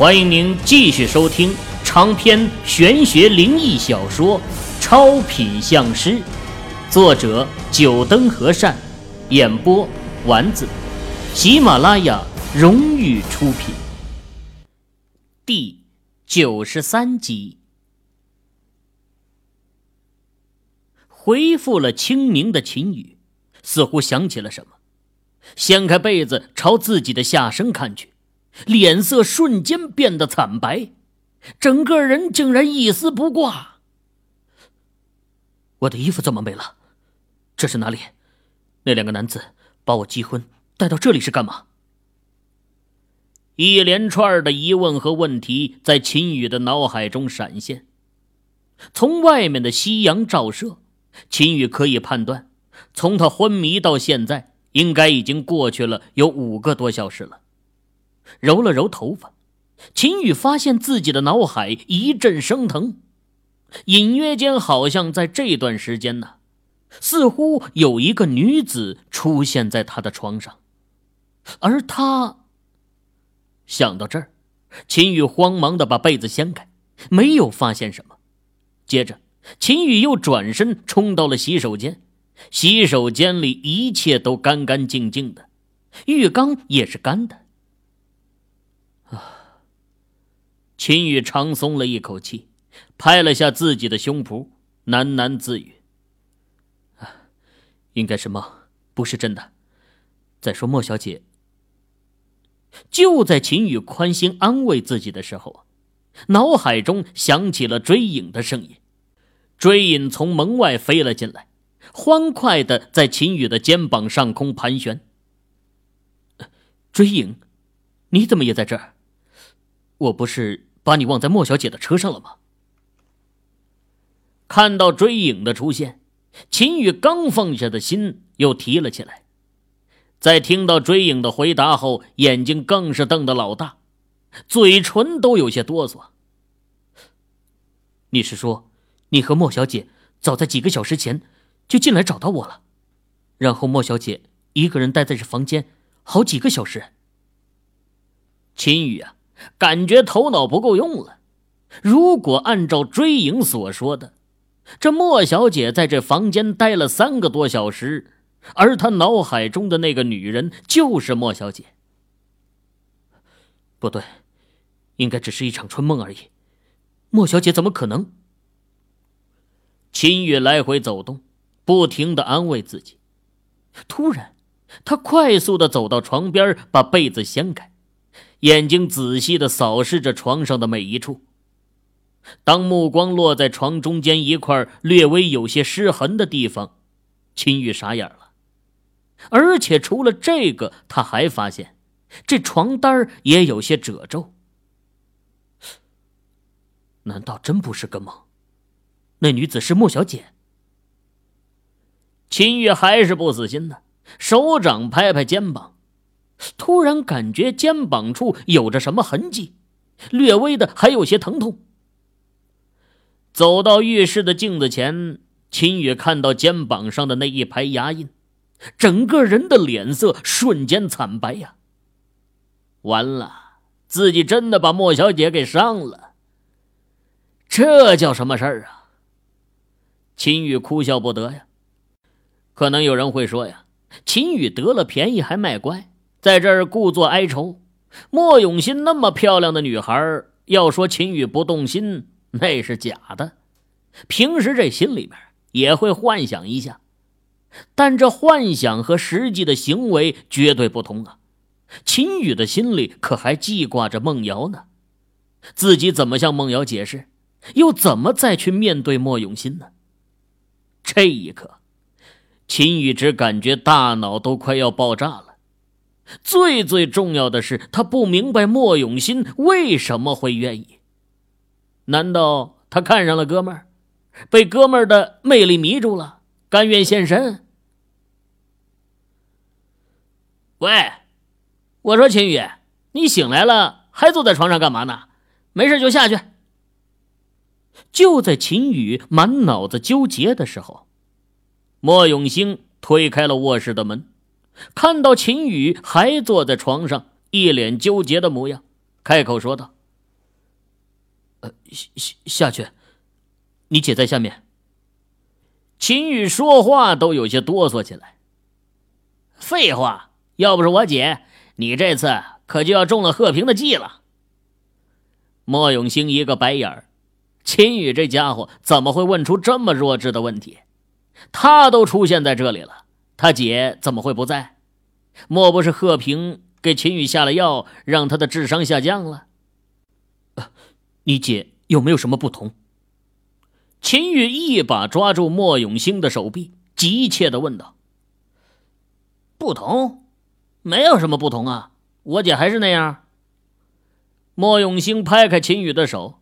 欢迎您继续收听长篇玄学灵异小说《超品相师》，作者：九灯和善，演播：丸子，喜马拉雅荣誉出品。第九十三集，回复了清明的秦羽，似乎想起了什么，掀开被子朝自己的下身看去。脸色瞬间变得惨白，整个人竟然一丝不挂。我的衣服怎么没了？这是哪里？那两个男子把我击昏，带到这里是干嘛？一连串的疑问和问题在秦宇的脑海中闪现。从外面的夕阳照射，秦宇可以判断，从他昏迷到现在，应该已经过去了有五个多小时了。揉了揉头发，秦宇发现自己的脑海一阵生疼，隐约间好像在这段时间呢，似乎有一个女子出现在他的床上，而他。想到这儿，秦宇慌忙的把被子掀开，没有发现什么。接着，秦宇又转身冲到了洗手间，洗手间里一切都干干净净的，浴缸也是干的。秦宇长松了一口气，拍了下自己的胸脯，喃喃自语：“啊，应该是梦，不是真的。再说莫小姐……”就在秦宇宽心安慰自己的时候，脑海中响起了追影的声音。追影从门外飞了进来，欢快的在秦宇的肩膀上空盘旋。追影，你怎么也在这儿？我不是……把你忘在莫小姐的车上了吗？看到追影的出现，秦宇刚放下的心又提了起来。在听到追影的回答后，眼睛更是瞪得老大，嘴唇都有些哆嗦。你是说，你和莫小姐早在几个小时前就进来找到我了，然后莫小姐一个人待在这房间好几个小时？秦宇啊！感觉头脑不够用了。如果按照追影所说的，这莫小姐在这房间待了三个多小时，而他脑海中的那个女人就是莫小姐。不对，应该只是一场春梦而已。莫小姐怎么可能？秦月来回走动，不停的安慰自己。突然，他快速的走到床边，把被子掀开。眼睛仔细的扫视着床上的每一处。当目光落在床中间一块略微有些湿痕的地方，秦玉傻眼了。而且除了这个，他还发现这床单也有些褶皱。难道真不是个梦？那女子是莫小姐？秦玉还是不死心呢，手掌拍拍肩膀。突然感觉肩膀处有着什么痕迹，略微的还有些疼痛。走到浴室的镜子前，秦宇看到肩膀上的那一排牙印，整个人的脸色瞬间惨白呀！完了，自己真的把莫小姐给伤了。这叫什么事儿啊？秦宇哭笑不得呀。可能有人会说呀，秦宇得了便宜还卖乖。在这儿故作哀愁，莫永新那么漂亮的女孩，要说秦宇不动心，那是假的。平时这心里面也会幻想一下，但这幻想和实际的行为绝对不同啊！秦宇的心里可还记挂着孟瑶呢，自己怎么向孟瑶解释，又怎么再去面对莫永新呢？这一刻，秦宇只感觉大脑都快要爆炸了。最最重要的是，他不明白莫永新为什么会愿意。难道他看上了哥们儿，被哥们儿的魅力迷住了，甘愿献身？喂，我说秦宇，你醒来了还坐在床上干嘛呢？没事就下去。就在秦宇满脑子纠结的时候，莫永兴推开了卧室的门。看到秦宇还坐在床上，一脸纠结的模样，开口说道：“呃，下下去，你姐在下面。秦宇说话都有些哆嗦起来。废话，要不是我姐，你这次可就要中了贺平的计了。莫永兴一个白眼儿，秦宇这家伙怎么会问出这么弱智的问题？他都出现在这里了，他姐怎么会不在？莫不是贺平给秦宇下了药，让他的智商下降了？你姐有没有什么不同？秦宇一把抓住莫永兴的手臂，急切的问道：“不同？没有什么不同啊，我姐还是那样。”莫永兴拍开秦宇的手：“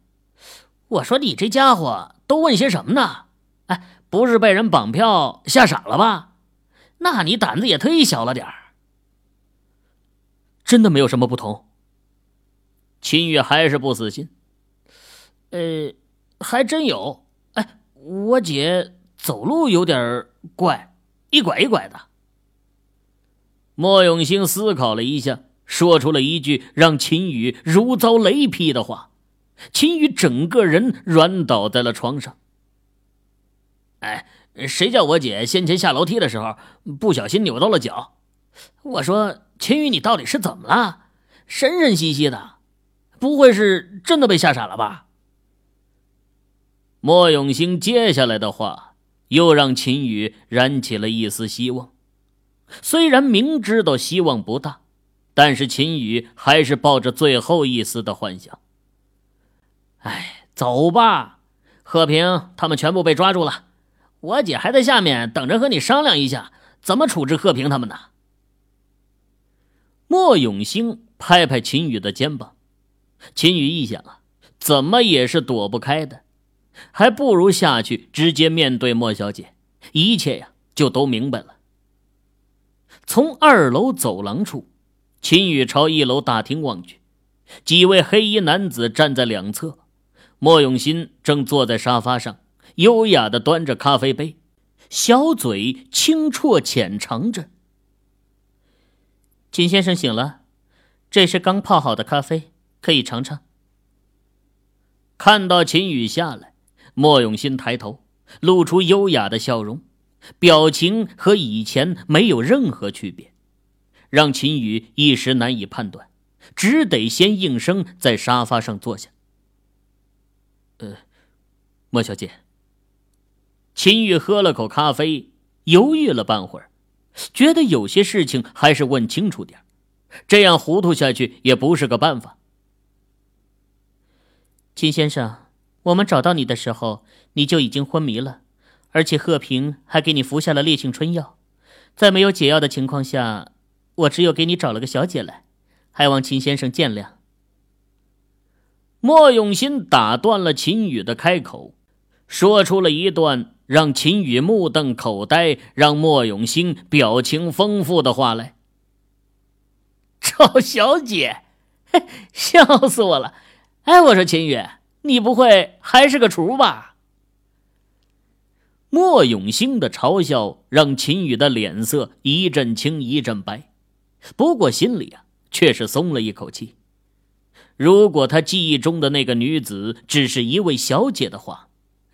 我说你这家伙都问些什么呢？哎，不是被人绑票吓傻了吧？那你胆子也忒小了点儿。”真的没有什么不同。秦宇还是不死心。呃，还真有。哎，我姐走路有点怪，一拐一拐的。莫永兴思考了一下，说出了一句让秦宇如遭雷劈的话。秦宇整个人软倒在了床上。哎，谁叫我姐先前下楼梯的时候不小心扭到了脚？我说秦宇，你到底是怎么了？神神兮兮的，不会是真的被吓傻了吧？莫永兴接下来的话，又让秦宇燃起了一丝希望。虽然明知道希望不大，但是秦宇还是抱着最后一丝的幻想。哎，走吧，贺平他们全部被抓住了，我姐还在下面等着和你商量一下怎么处置贺平他们呢。莫永兴拍拍秦宇的肩膀，秦宇一想啊，怎么也是躲不开的。还不如下去直接面对莫小姐，一切呀就都明白了。从二楼走廊处，秦宇朝一楼大厅望去，几位黑衣男子站在两侧，莫永新正坐在沙发上，优雅的端着咖啡杯，小嘴轻啜浅尝着。秦先生醒了，这是刚泡好的咖啡，可以尝尝。看到秦宇下来。莫永新抬头，露出优雅的笑容，表情和以前没有任何区别，让秦宇一时难以判断，只得先应声在沙发上坐下。呃，莫小姐。秦宇喝了口咖啡，犹豫了半会儿，觉得有些事情还是问清楚点这样糊涂下去也不是个办法。秦先生。我们找到你的时候，你就已经昏迷了，而且贺平还给你服下了烈性春药，在没有解药的情况下，我只有给你找了个小姐来，还望秦先生见谅。莫永新打断了秦宇的开口，说出了一段让秦宇目瞪口呆、让莫永兴表情丰富的话来：“赵小姐，笑死我了！哎，我说秦宇。”你不会还是个厨吧？莫永兴的嘲笑让秦宇的脸色一阵青一阵白，不过心里啊却是松了一口气。如果他记忆中的那个女子只是一位小姐的话，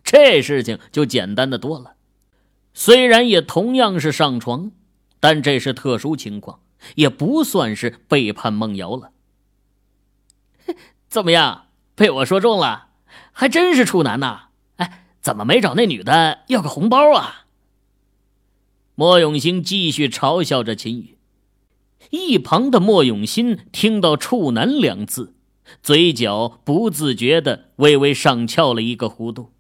这事情就简单的多了。虽然也同样是上床，但这是特殊情况，也不算是背叛梦瑶了。怎么样？被我说中了，还真是处男呐！哎，怎么没找那女的要个红包啊？莫永兴继续嘲笑着秦宇。一旁的莫永新听到“处男”两字，嘴角不自觉的微微上翘了一个弧度。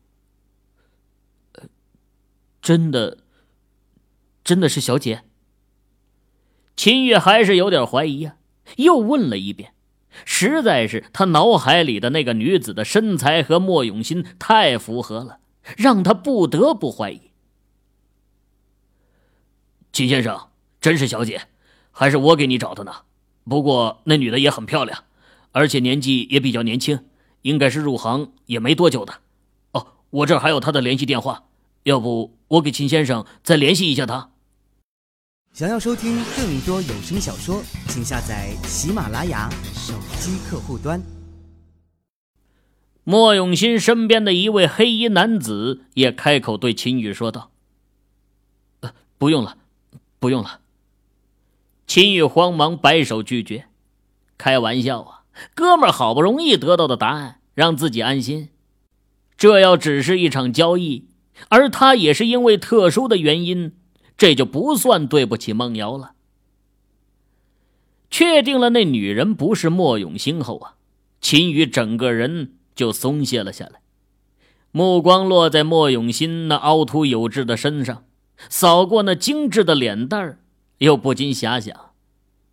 真的，真的是小姐？秦月还是有点怀疑呀，又问了一遍。实在是他脑海里的那个女子的身材和莫永新太符合了，让他不得不怀疑。秦先生，真是小姐，还是我给你找的呢？不过那女的也很漂亮，而且年纪也比较年轻，应该是入行也没多久的。哦，我这儿还有她的联系电话，要不我给秦先生再联系一下他。想要收听更多有声小说，请下载喜马拉雅手机客户端。莫永新身边的一位黑衣男子也开口对秦宇说道：“呃，不用了，不用了。”秦宇慌忙摆手拒绝：“开玩笑啊，哥们儿好不容易得到的答案，让自己安心。这要只是一场交易，而他也是因为特殊的原因，这就不算对不起孟瑶了。”确定了那女人不是莫永兴后啊，秦宇整个人。就松懈了下来，目光落在莫永新那凹凸有致的身上，扫过那精致的脸蛋，又不禁遐想：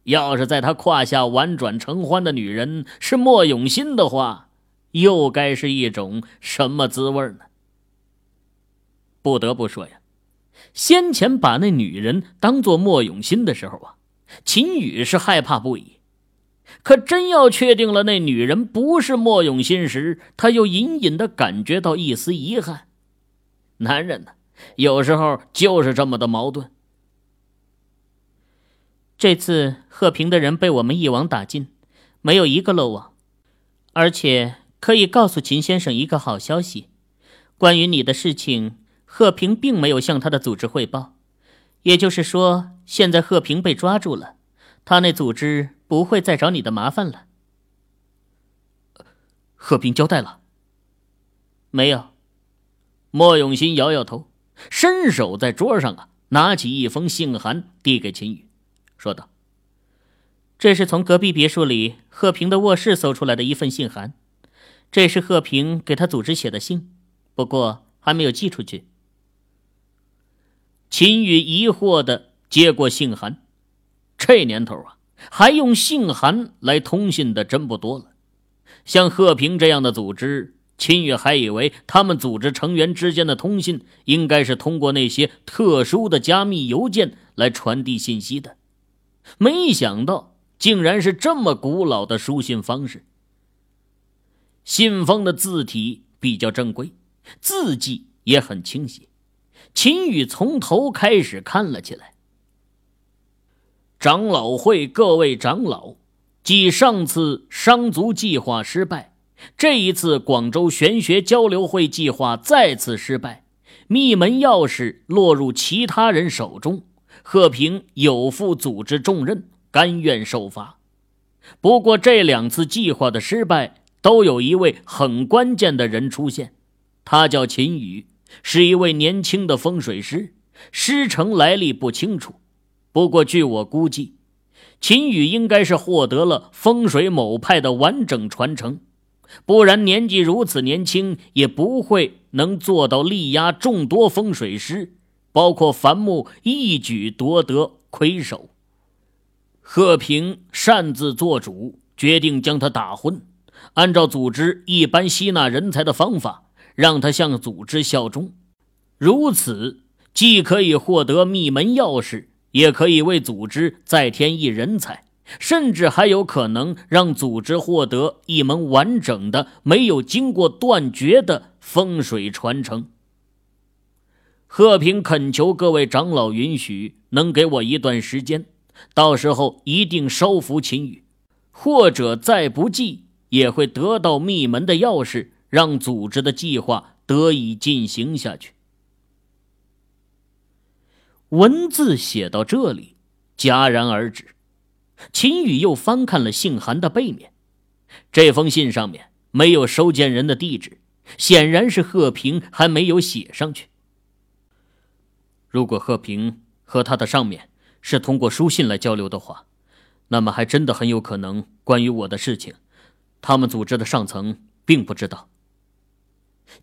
要是在他胯下婉转承欢的女人是莫永新的话，又该是一种什么滋味呢？不得不说呀，先前把那女人当做莫永新的时候啊，秦宇是害怕不已。可真要确定了那女人不是莫永新时，他又隐隐的感觉到一丝遗憾。男人呢，有时候就是这么的矛盾。这次贺平的人被我们一网打尽，没有一个漏网。而且可以告诉秦先生一个好消息：关于你的事情，贺平并没有向他的组织汇报。也就是说，现在贺平被抓住了，他那组织。不会再找你的麻烦了。贺平交代了，没有？莫永新摇摇头，伸手在桌上啊拿起一封信函递给秦宇，说道：“这是从隔壁别墅里贺平的卧室搜出来的一份信函，这是贺平给他组织写的信，不过还没有寄出去。”秦宇疑惑的接过信函，这年头啊。还用信函来通信的真不多了。像贺平这样的组织，秦宇还以为他们组织成员之间的通信应该是通过那些特殊的加密邮件来传递信息的，没想到竟然是这么古老的书信方式。信封的字体比较正规，字迹也很清晰。秦宇从头开始看了起来。长老会各位长老，继上次商族计划失败，这一次广州玄学交流会计划再次失败，密门钥匙落入其他人手中，贺平有负组织重任，甘愿受罚。不过这两次计划的失败，都有一位很关键的人出现，他叫秦宇，是一位年轻的风水师，师承来历不清楚。不过，据我估计，秦宇应该是获得了风水某派的完整传承，不然年纪如此年轻，也不会能做到力压众多风水师，包括樊木一举夺得魁首。贺平擅自做主，决定将他打昏，按照组织一般吸纳人才的方法，让他向组织效忠。如此，既可以获得密门钥匙。也可以为组织再添一人才，甚至还有可能让组织获得一门完整的、没有经过断绝的风水传承。贺平恳求各位长老允许，能给我一段时间，到时候一定收服秦羽，或者再不济也会得到密门的钥匙，让组织的计划得以进行下去。文字写到这里，戛然而止。秦宇又翻看了信函的背面，这封信上面没有收件人的地址，显然是贺平还没有写上去。如果贺平和他的上面是通过书信来交流的话，那么还真的很有可能，关于我的事情，他们组织的上层并不知道。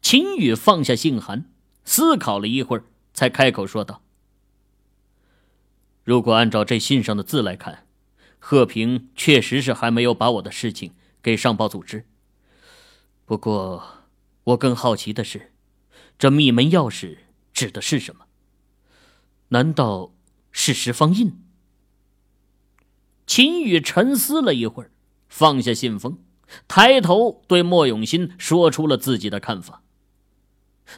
秦宇放下信函，思考了一会儿，才开口说道。如果按照这信上的字来看，贺平确实是还没有把我的事情给上报组织。不过，我更好奇的是，这密门钥匙指的是什么？难道是十方印？秦宇沉思了一会儿，放下信封，抬头对莫永新说出了自己的看法。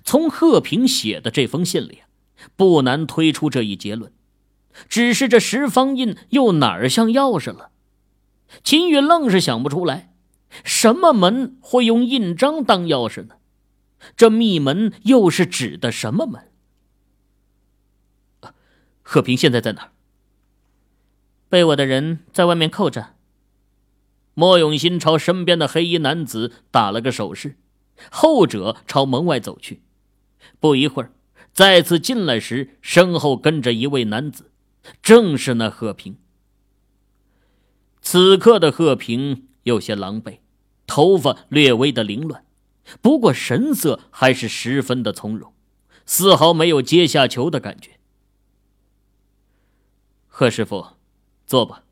从贺平写的这封信里，不难推出这一结论。只是这十方印又哪儿像钥匙了？秦宇愣是想不出来。什么门会用印章当钥匙呢？这密门又是指的什么门？贺平现在在哪儿？被我的人在外面扣着。莫永新朝身边的黑衣男子打了个手势，后者朝门外走去。不一会儿，再次进来时，身后跟着一位男子，正是那贺平。此刻的贺平有些狼狈，头发略微的凌乱，不过神色还是十分的从容，丝毫没有阶下囚的感觉。贺师傅，坐吧。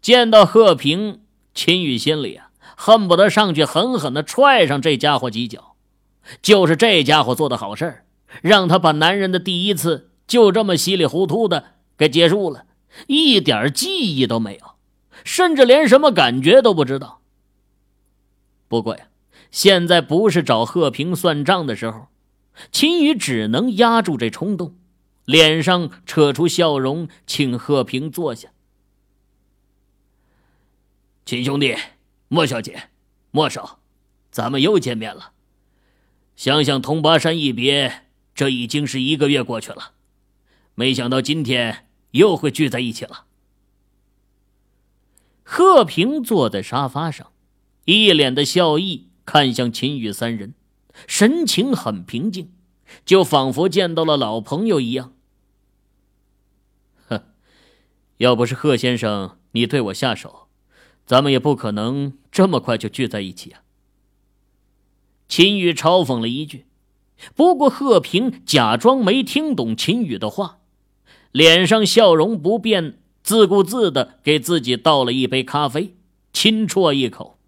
见到贺平，秦宇心里啊，恨不得上去狠狠的踹上这家伙几脚。就是这家伙做的好事让他把男人的第一次就这么稀里糊涂的给结束了，一点记忆都没有，甚至连什么感觉都不知道。不过呀，现在不是找贺平算账的时候，秦宇只能压住这冲动，脸上扯出笑容，请贺平坐下。秦兄弟，莫小姐，莫少，咱们又见面了。想想通巴山一别，这已经是一个月过去了，没想到今天又会聚在一起了。贺平坐在沙发上，一脸的笑意看向秦羽三人，神情很平静，就仿佛见到了老朋友一样。哼，要不是贺先生你对我下手。咱们也不可能这么快就聚在一起啊！秦宇嘲讽了一句，不过贺平假装没听懂秦宇的话，脸上笑容不变，自顾自的给自己倒了一杯咖啡，轻啜一口。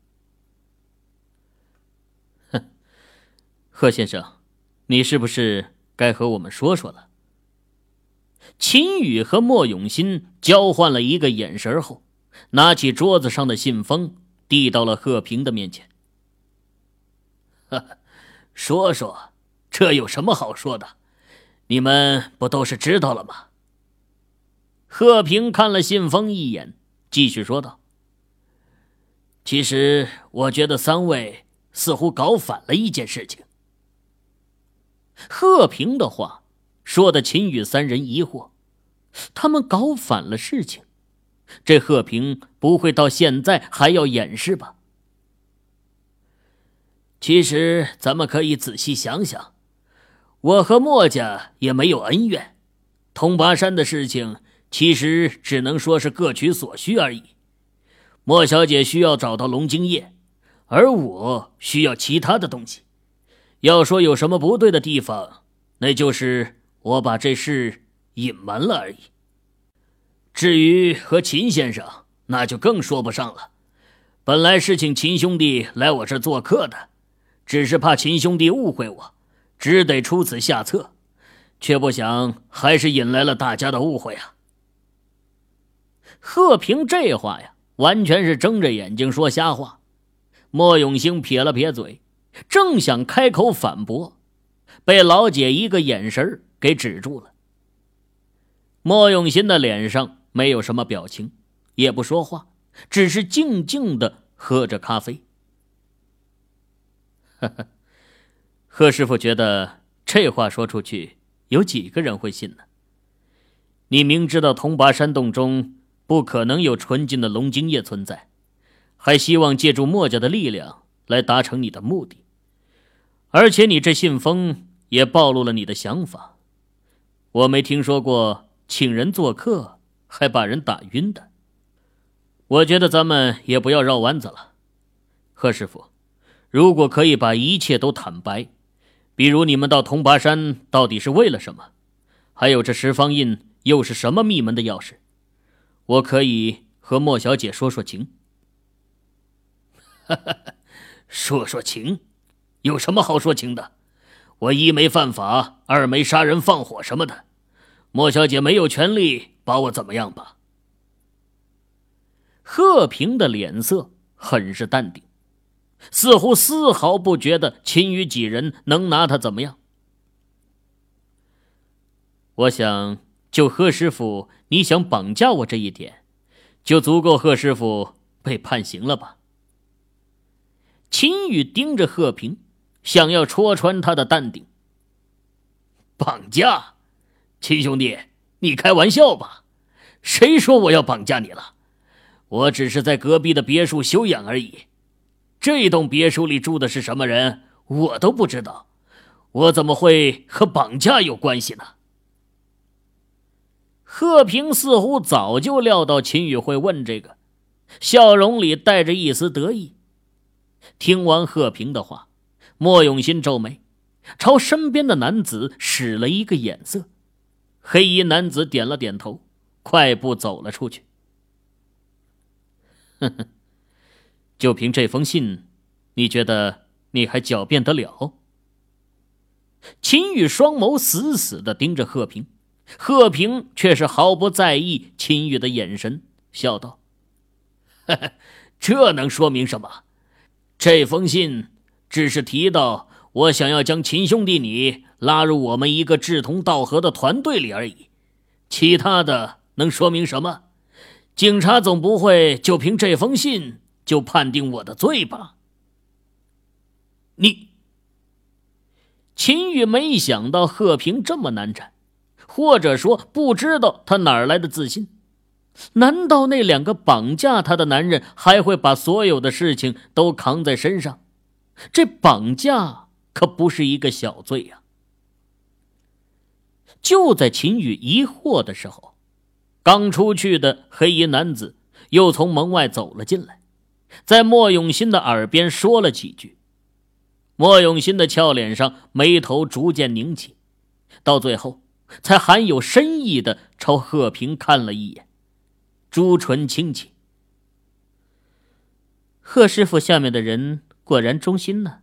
哼，贺先生，你是不是该和我们说说了？秦宇和莫永新交换了一个眼神后。拿起桌子上的信封，递到了贺平的面前。说说，这有什么好说的？你们不都是知道了吗？贺平看了信封一眼，继续说道：“其实我觉得三位似乎搞反了一件事情。”贺平的话说的秦羽三人疑惑：他们搞反了事情？这贺平不会到现在还要掩饰吧？其实咱们可以仔细想想，我和墨家也没有恩怨，通巴山的事情其实只能说是各取所需而已。莫小姐需要找到龙精叶，而我需要其他的东西。要说有什么不对的地方，那就是我把这事隐瞒了而已。至于和秦先生，那就更说不上了。本来是请秦兄弟来我这做客的，只是怕秦兄弟误会我，只得出此下策，却不想还是引来了大家的误会啊。贺平这话呀，完全是睁着眼睛说瞎话。莫永兴撇了撇嘴，正想开口反驳，被老姐一个眼神给止住了。莫永新的脸上。没有什么表情，也不说话，只是静静的喝着咖啡。呵呵，贺师傅觉得这话说出去，有几个人会信呢？你明知道通拔山洞中不可能有纯净的龙精液存在，还希望借助墨家的力量来达成你的目的，而且你这信封也暴露了你的想法。我没听说过请人做客。还把人打晕的，我觉得咱们也不要绕弯子了，贺师傅，如果可以把一切都坦白，比如你们到铜拔山到底是为了什么，还有这十方印又是什么密门的钥匙，我可以和莫小姐说说情。说说情，有什么好说情的？我一没犯法，二没杀人放火什么的，莫小姐没有权利。把我怎么样吧？贺平的脸色很是淡定，似乎丝毫不觉得秦羽几人能拿他怎么样。我想，就贺师傅你想绑架我这一点，就足够贺师傅被判刑了吧？秦宇盯着贺平，想要戳穿他的淡定。绑架，秦兄弟，你开玩笑吧？谁说我要绑架你了？我只是在隔壁的别墅休养而已。这栋别墅里住的是什么人，我都不知道。我怎么会和绑架有关系呢？贺平似乎早就料到秦宇会问这个，笑容里带着一丝得意。听完贺平的话，莫永新皱眉。朝身边的男子使了一个眼色，黑衣男子点了点头，快步走了出去。哼哼，就凭这封信，你觉得你还狡辩得了？秦宇双眸死死的盯着贺平，贺平却是毫不在意秦宇的眼神，笑道：“这能说明什么？这封信只是提到……”我想要将秦兄弟你拉入我们一个志同道合的团队里而已，其他的能说明什么？警察总不会就凭这封信就判定我的罪吧？你，秦宇没想到贺平这么难缠，或者说不知道他哪来的自信？难道那两个绑架他的男人还会把所有的事情都扛在身上？这绑架？可不是一个小罪呀！就在秦宇疑惑的时候，刚出去的黑衣男子又从门外走了进来，在莫永新的耳边说了几句。莫永新的俏脸上眉头逐渐拧起，到最后才含有深意的朝贺平看了一眼，朱唇轻启。贺师傅下面的人果然忠心呢。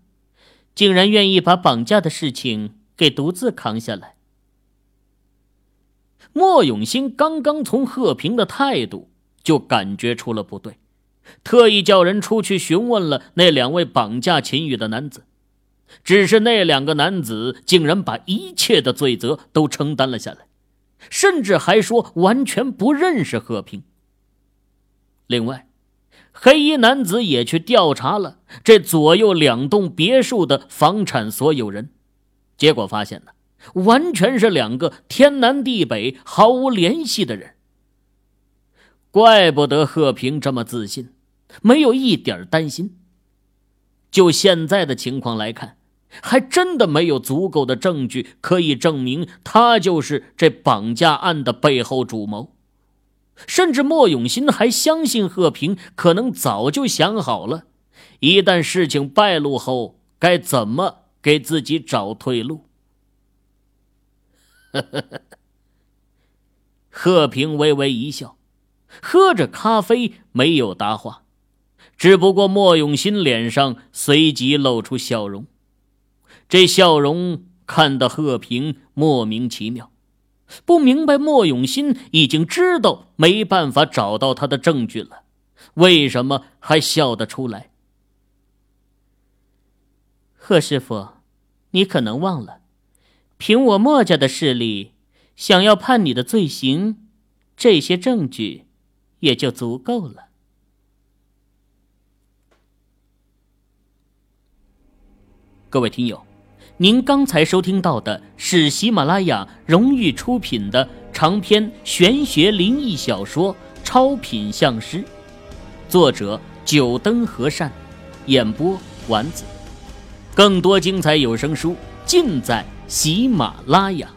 竟然愿意把绑架的事情给独自扛下来。莫永兴刚刚从贺平的态度就感觉出了不对，特意叫人出去询问了那两位绑架秦宇的男子，只是那两个男子竟然把一切的罪责都承担了下来，甚至还说完全不认识贺平。另外。黑衣男子也去调查了这左右两栋别墅的房产所有人，结果发现呢，完全是两个天南地北、毫无联系的人。怪不得贺平这么自信，没有一点担心。就现在的情况来看，还真的没有足够的证据可以证明他就是这绑架案的背后主谋。甚至莫永新还相信贺平可能早就想好了，一旦事情败露后该怎么给自己找退路。呵呵呵贺平微微一笑，喝着咖啡没有答话，只不过莫永新脸上随即露出笑容，这笑容看得贺平莫名其妙。不明白，莫永新已经知道没办法找到他的证据了，为什么还笑得出来？贺师傅，你可能忘了，凭我墨家的势力，想要判你的罪行，这些证据也就足够了。各位听友。您刚才收听到的是喜马拉雅荣誉出品的长篇玄学灵异小说《超品相师》，作者九灯和善，演播丸子。更多精彩有声书尽在喜马拉雅。